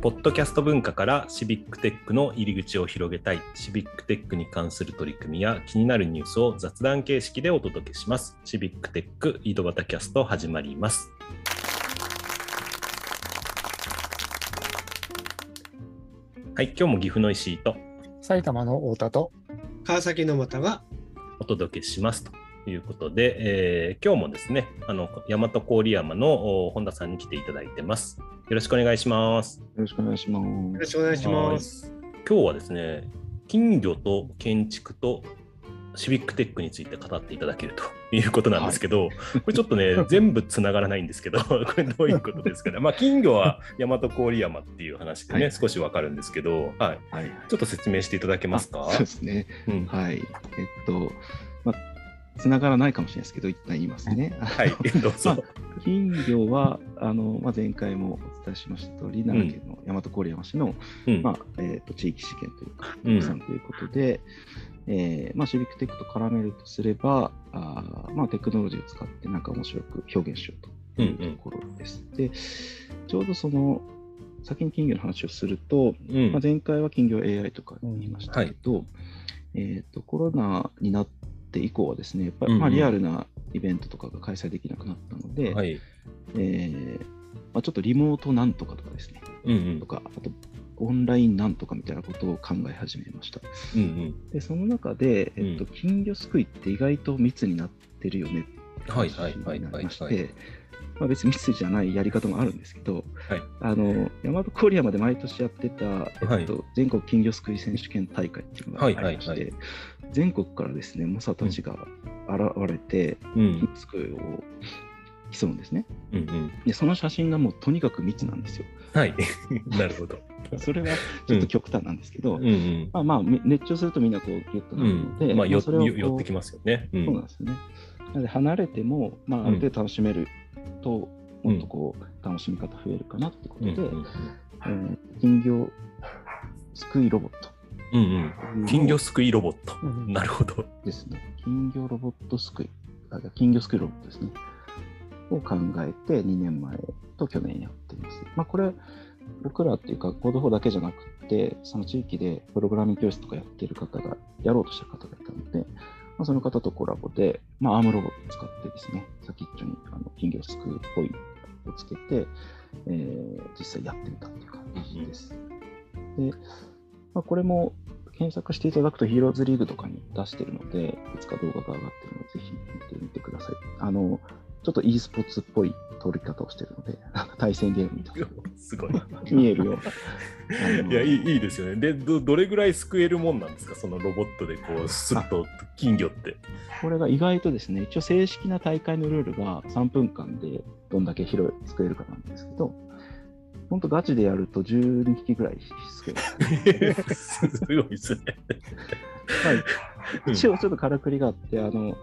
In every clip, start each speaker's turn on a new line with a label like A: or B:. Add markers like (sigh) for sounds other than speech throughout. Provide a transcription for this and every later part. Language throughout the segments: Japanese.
A: ポッドキャスト文化からシビックテックの入り口を広げたい、シビックテックに関する取り組みや気になるニュースを雑談形式でお届けします。シビックテック井戸端キャスト始まります。はい、今日も岐阜の石井と
B: 埼玉の太田と
C: 川崎の又が
A: お届けしますということで、えー今日もですね、あの大和郡山のお本田さんに来ていただいてます。よろしくお願いします。
D: よろしくお願いしま
C: よろしくお願いします。
A: 今日はですね、金魚と建築とシビックテックについて語っていただけると (laughs) いうことなんですけど、これちょっとね、(laughs) 全部つながらないんですけど、これどういうことですかね。(laughs) まあ、金魚は大和郡山っていう話でね、
D: はい
A: 少しわかるんですけど、はい。
D: す。はい。
A: ちょっと説明していただけますか？
D: あそうですね。
A: うん
D: はい。えっと、まあ、つながらないかもしれないですけど、一旦言いますね。
A: はい、(laughs) どうぞ。
D: 金魚は、あの、まあ、前回もお伝えしました通り、奈良県の大和郡山市の、
A: うん。
D: まあ、えっと、地域資源というか、
A: うん
D: 物産ということで、えーまあ、シビックテックと絡めるとすれば、あーまあ、テクノロジーを使ってなんか面白く表現しようというところです。で、ちょうどその、先に金魚の話をすると、
A: うん。
D: まあ、前回は金魚 AI とか言いましたけど、えー、とコロナになって以降はですね、やっぱり、まあ、リアルなイベントとかが開催できなくなったので、
A: はい。
D: えーまあ、ちょっとリモートなんとかとかですね、
A: うんうん
D: とか、あとオンラインなんとかみたいなことを考え始めました。
A: うんうん。
D: で、その中で、えっと
A: うん
D: 金魚すくいって意外と密になってるよねって
A: はいはいはいはい
D: 話になりまし
A: はい。
D: て、まあ、別に密じゃないやり方もあるんですけど、
A: はい
D: あの大和郡山で毎年やってた、
A: はい
D: えっと全国金魚すくい選手権大会っていうのがありまして、
A: はいはいは
D: 全国からですね、猛者たちが現れて、
A: うん
D: を競うんですね。
A: うんうん。
D: で、その写真がもうとにかく密なんですよ。
A: はい。(laughs) なるほど。(laughs)
D: それはちょっと極端なんですけど、
A: うんうん。
D: まあまあ、め熱中するとみんなこうギュッとなるので、
A: まあ、よ
D: それを
A: 寄ってきますよね。うん
D: そうなんですよね。なので、離れても、まあ、ある程度楽しめると、もっとこう、楽しみ方増えるかなってことで、
A: うんうん
D: えー金魚すくいロボット
A: うんうん。金魚すくいロボット。
B: うん
A: なるほど。
D: ですね。金魚ロボットすくい、あ金魚すくいロボットですね。を考えて2年前と去年やっています。まあ、これ、僕らっていうか、コード4だけじゃなくて、その地域でプログラミング教室とかやってる方が、やろうとしてる方がいたので、まあ、その方とコラボで、まあ、アームロボットを使ってですね、先っちょにあの金魚すくうっぽいをつけて、えー実際やってみたっていう感じです。で、まあ、これも検索していただくとヒーローズリーグとかに出してるので、いつか動画が上がってるので、ぜひ見てみてください。あの、ちょっと e スポーツっぽい撮り方をしてるので、(laughs) 対戦ゲームみたいな
A: すごい。
D: 見えるよ (laughs)
A: いやいい、いいですよね。でど、どれぐらい救えるもんなんですか、そのロボットでこう、スッと金魚って。
D: これが意外とですね、一応正式な大会のルールが3分間でどんだけ広い作れるかなんですけど、本当ガチでやると12匹ぐらい作れる。
A: すごいですね。
D: はい、一応ちょっとからくりがあって、あの、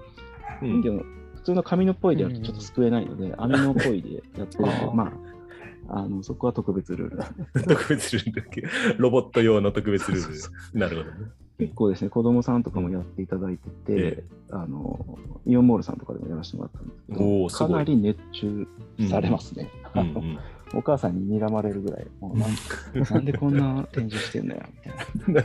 A: うん
D: 普通の紙のポイでやるとちょっと救えないので、網のポイでやってるので、(laughs) まあ、あのそこは特別ルール
A: 特別ルールだけ？ロボット用の特別ルール。なるほどね。
D: 結構ですね、子供さんとかもやっていただいてて、
A: え
D: あのイオンモールさんとかでもやらせてもらったんですけど、かなり熱中されますね。
A: うんうん
D: お母さんに睨まれるぐらい、もうなん (laughs) なんでこんな展示してんだよみたい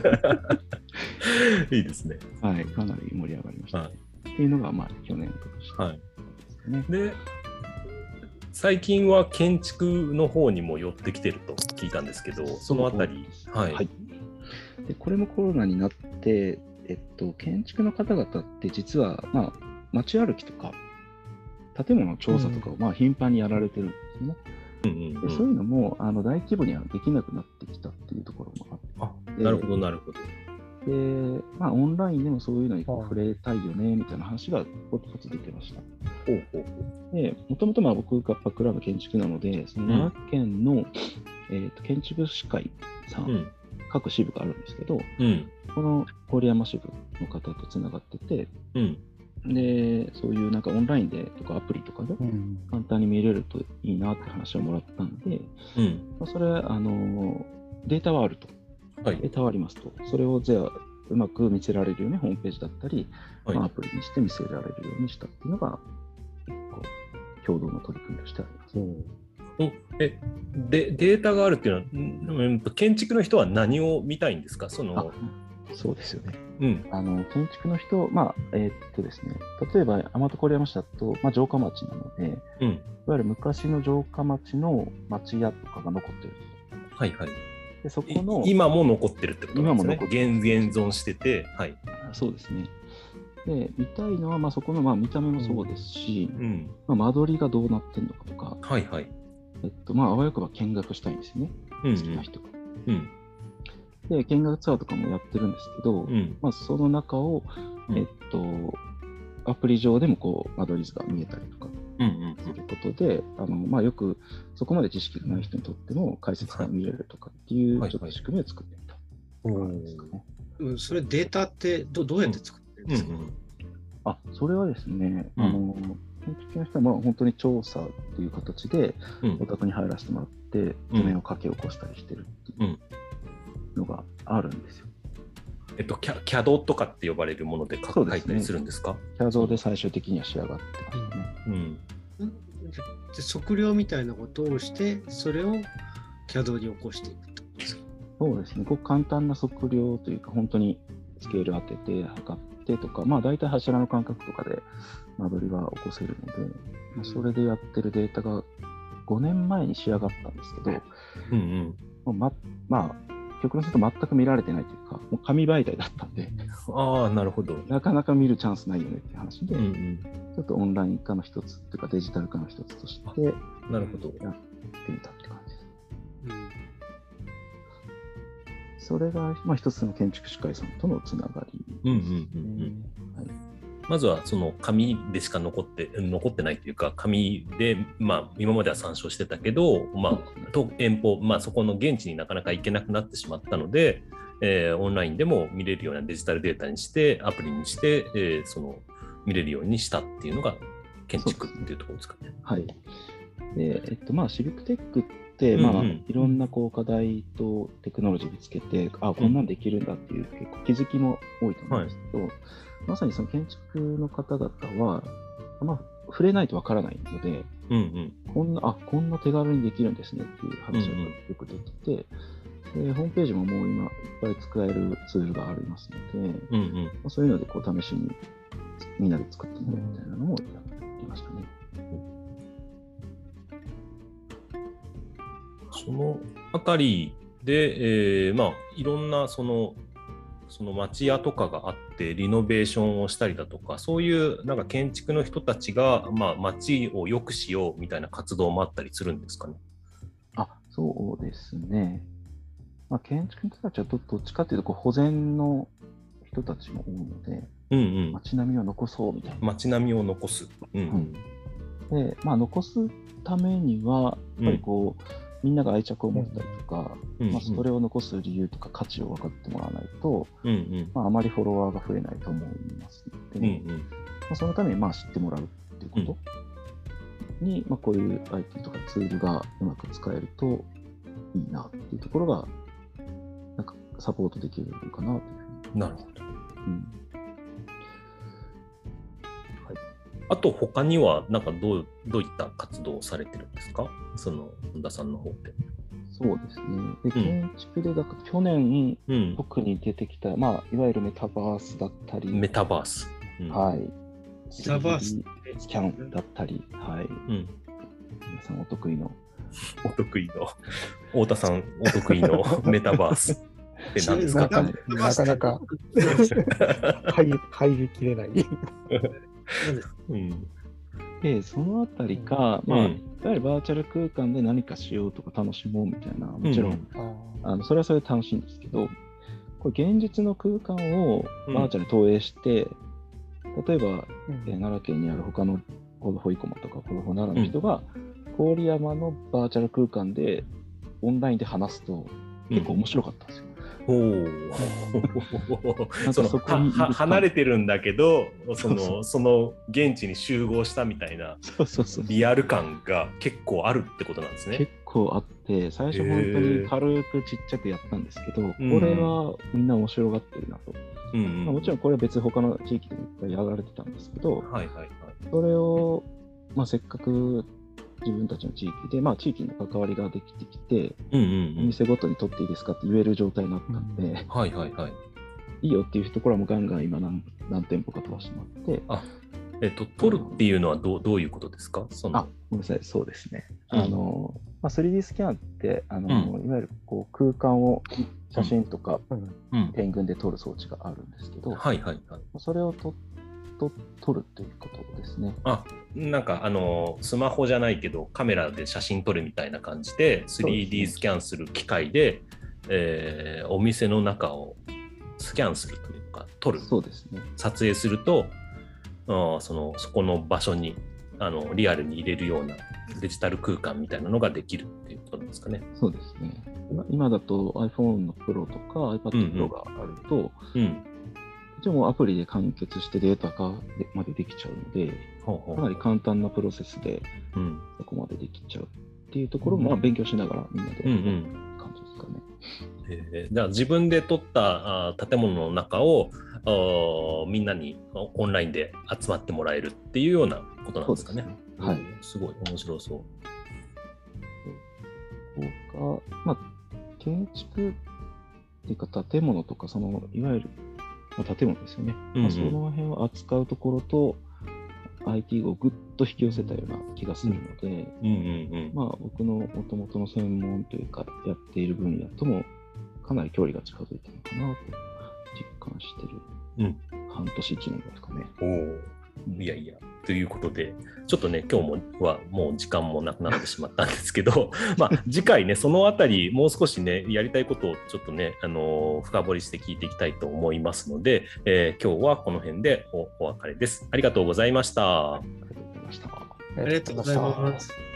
D: (laughs)
A: いいですね。
D: な、はい、かなり盛り上がりました。
A: はい
D: っていうのが、まあ、去年として
A: はい。
D: ですね。
A: で、最近は建築の方にも寄ってきてると聞いたんですけど、そのあたり、はい。
D: はいでこれもコロナになって、えっと、建築の方々って実は、まあ、街歩きとか、建物の調査とかを、まあ、頻繁にやられてるんですね。
A: うんうん
D: でそういうのもあの大規模にはできなくなってきたっていうところもあっ
A: あなるほど、なるほど。
D: て、まあ、オンラインでもそういうのに触れたいよねみたいな話がポツポツ出てました。
A: ほうほうほ
D: で、もともとまあ僕がバックグラウンド建築なので、その奈良県の、えーと建築士会さん、
A: う。うん。
D: 各支部があるんですけど、
A: うん。
D: この郡山支部の方とつながってて、
A: うん。
D: で、そういうなんかオンラインでとかアプリとかで
B: うん
D: 簡単に見れるといいなって話をもらったんで、
A: うん。
D: まあ、それ、あのデータはあると。
A: はい
D: デ。ータはありますと。それをじゃあ、うまく見せられるようにホームページだったり、
A: はい
D: まあアプリにして見せられるようにしたっていうのが、一個、共同の取り組みとしてあります。
A: おえでデータがあるっていうのは、うん、建築の人は何を見たいんですか？その
D: あそうですよね。
A: うん。
D: あの建築の人、まあ、えーっとですね、例えば、大和郡山市だと、まあ、城下町なので、い
A: うん。
D: わゆる昔の城下町の町屋とかが残ってる。
A: はいはい。
D: で、そ
A: い
D: この、
A: 今も残ってるってことなんですね。
D: 今も残ってる。
A: 現現存してて。はい。
D: そうですね。で、見たいのは、まあ、そこの、まあ、見た目もそうですし、
A: うん。
D: まあ、間取りがどうなってるのかとか、
A: はいはい。
D: えっと、まあ、あわよくば見学したいんですよね、
A: うん。
D: 好きな人が。
A: うん
D: で、見学ツアーとかもやってるんですけど、
A: うん。
D: まあ、その中を、
A: うん。
D: えっと、アプリ上でもこう間取り図が見えたりとか
A: うんうん
D: することで、あのまあ、よくそこまで知識がない人にとっても解説が見れるとかっていう
A: はい
D: ちょっと仕組みを作ってみた
A: うん
D: ですかね。
C: うん、それデータってどどうやって作ってるんですか、
D: あそれはですね、
A: うん。
D: あの建築の人はまあ本当に調査っていう形で
A: うん。
D: お宅に入らせてもらって図面を書き起こしたりしてるっていうのがあるんですよ。
A: えっと、キャ CAD とかって呼ばれるもので書いたりするんですか？
D: キャ像で最終的には仕上がってますね。
A: うん。
C: で測量みたいなことをして、それを CAD に起こしていくってことですか？
D: そうですね、ごく簡単な測量というか、本当にスケール当てて、測ってとか、まあ大体柱の間隔とかで間取りは起こせるので、まあそれでやってるデータが5年前に仕上がったんですけど、
A: うんうん。
D: ままあ、極論すると全く見られてないというか、もう紙媒体だったんで、
A: ああなるほど。
D: なかなか見るチャンスないよねっていう話で、
A: うんうん。
D: ちょっとオンライン化の一つっていうか、デジタル化の一つとしてや
A: なるほど。
D: ってみたって感じ。です。
C: うん。
D: それが、まあ、一つの建築士会さんとのつながり
A: うんうんうんうんまずはその紙でしか残って残ってないというか紙で、まあ、今までは参照してたけど、まあ、と遠方、まあ、そこの現地になかなか行けなくなってしまったので、えーオンラインでも見れるようなデジタルデータにしてアプリにして、えーその見れるようにしたっていうのが建築っていうところですかね。
D: はい。で、えっと、まあ、シビックテックって、まあ、
A: うんうん
D: いろんなこう課題とテクノロジー見つけて、あ、こんなんできるんだっていう、結構気づきも多いと思うんですけど、まさにその建築の方々は、まあ、触れないとわからないので、
A: うんうん
D: こんな、あ、こんな手軽にできるんですねっていう話が
A: うんうん
D: よくできて、でホームページももう今いっぱい使えるツールがありますので、ま
A: うんうん
D: あ、そういうのでこう試しにみんなで作ってみようみたいなのもやってましたね。
A: そのあたりで、えーまあ、いろんなそのその町屋とかがあってリノベーションをしたりだとかそういうなんか建築の人たちが、まあ、町を良くしようみたいな活動もあったりするんですかね？
D: あ、そうですね。まあ、建築の人たちはどどっちかというとこう保全の人たちも多いので、
A: うんうん、
D: 街並みを残そうみたいな。
A: 町並みを残す。うん
D: で、まあ、残すためには、やっぱりこう、みんなが愛着を持ったりとか、
A: うん
D: まあ、それを残す理由とか価値を分かってもらわないと、
A: うんうん。
D: まあ、あまりフォロワーが増えないと思いますので、
A: うんうん。
D: まあ、そのためにまあ知ってもらうっていうことに、まあ、こういう IT とかツールがうまく使えるといいなっていうところが、なんかサポートできるのかなというふうに。
A: なるほど。
D: うん
A: あと他にはなんかどうどういった活動をされてるんですか？その本田さんの方で。
D: そうですね。で、
A: うん
D: 建築で、だから去年、
A: うん、
D: 特に出てきた、まあ、いわゆるメタバースだったり、
A: メタバース。うん
D: はい。メ
C: タバース
D: スキャンだったり、はい。
A: うん
D: 皆さんお得意の。
A: お得意の、太田さんお得意の (laughs) メタバースって何ですか？
B: なかなかなか？(laughs) 入り入りきれない。
A: うん。
D: で、そのあたりか、まあ、
A: うん。
D: いわゆるバーチャル空間で何かしようとか楽しもうみたいな、もちろん、
A: うん
D: あのそれはそれで楽しいんですけど、これ現実の空間を
A: うん
D: バーチャルに投影して、例えば、
B: うん。
D: えー奈良県にある他のコロホイコマとかコロホ奈良の人が、郡山のバーチャル空間でオンラインで話すと結構面白かったんですよ。
A: お (laughs) その離れてるんだけどそのその現地に集合したみたいな
D: そうそうそう。
A: リアル感が結構あるってことなんですね。
D: 結構あって、最初本当に軽くちっちゃくやったんですけど、こ
A: うん
D: れはみんな面白がってるなと。
A: うんうん
D: まあ、もちろんこれは別他の地域でもいっぱいやられてたんですけど、
A: はいはいはい。
D: それを、まあ、せっかく自分たちの地域で、まあ、地域の関わりができてきて、
A: うんうんうん。
D: お店ごとに取っていいですかって言える状態になったんで、
A: はいはいはい。
D: いいよっていうところはもうガンガン今何何店舗か飛ばしてもらって、
A: えっと、取るっていうのはどうどういうことですか？その
D: あ、ごめんなさい、そうですね。
A: うん
D: あの、まあ、3D スキャンって、あの、
A: う
D: いわゆるこう空間を写真とか
A: うん。
D: 点群で撮る装置があるんですけど、
A: はいはいはい。
D: それをとと撮るということですね。
A: あなんかあのスマホじゃないけどカメラで写真撮るみたいな感じで
D: そうです
A: 3D
D: ね
A: スキャンする機械で、えーお店の中をスキャンするというか撮る
D: そうですね。
A: 撮影するとあーそのそこの場所にあのリアルに入れるようなデジタル空間みたいなのができるっていうことなんですかね。
D: そうですね。今今だと iPhone の Pro とか iPad Pro があると、
A: うん。
D: 一応もうアプリで完結してデータ化でまでできちゃうので、かなり簡単なプロセスで
A: うん
D: そこまでできちゃうっていうところも、
A: うん
D: まあ勉強しながらみんなで感じですかね。
A: えーじゃあ自分で撮ったあー建物の中をみんなにオンラインで集まってもらえるっていうようなことなんですかね。
D: はい。
A: うんすごい面白そう。
D: ここが、まあ、建築っていうか建物とか、その、いわゆる、まあ、建物ですよね。
A: うんうん
D: まあ、その辺を扱うところと、IT をぐっと引き寄せたような気がするので。まあ、僕のもともとの専門というか、やっている分野とも、かなり距離が近づいてるのかなと実感してる、
A: うん
D: 半年、1年ですかね。うん
A: いやいや。ということで、ちょっとね、今日もはもう時間もなくなってしまったんですけど、(laughs) まあ、次回ね、そのあたり、もう少しね、やりたいことをちょっとね、あのー深掘りして聞いていきたいと思いますので、えー今日はこの辺でおお別れです。ありがとうございました。
D: ありがとうございました。
C: ありがとうございます。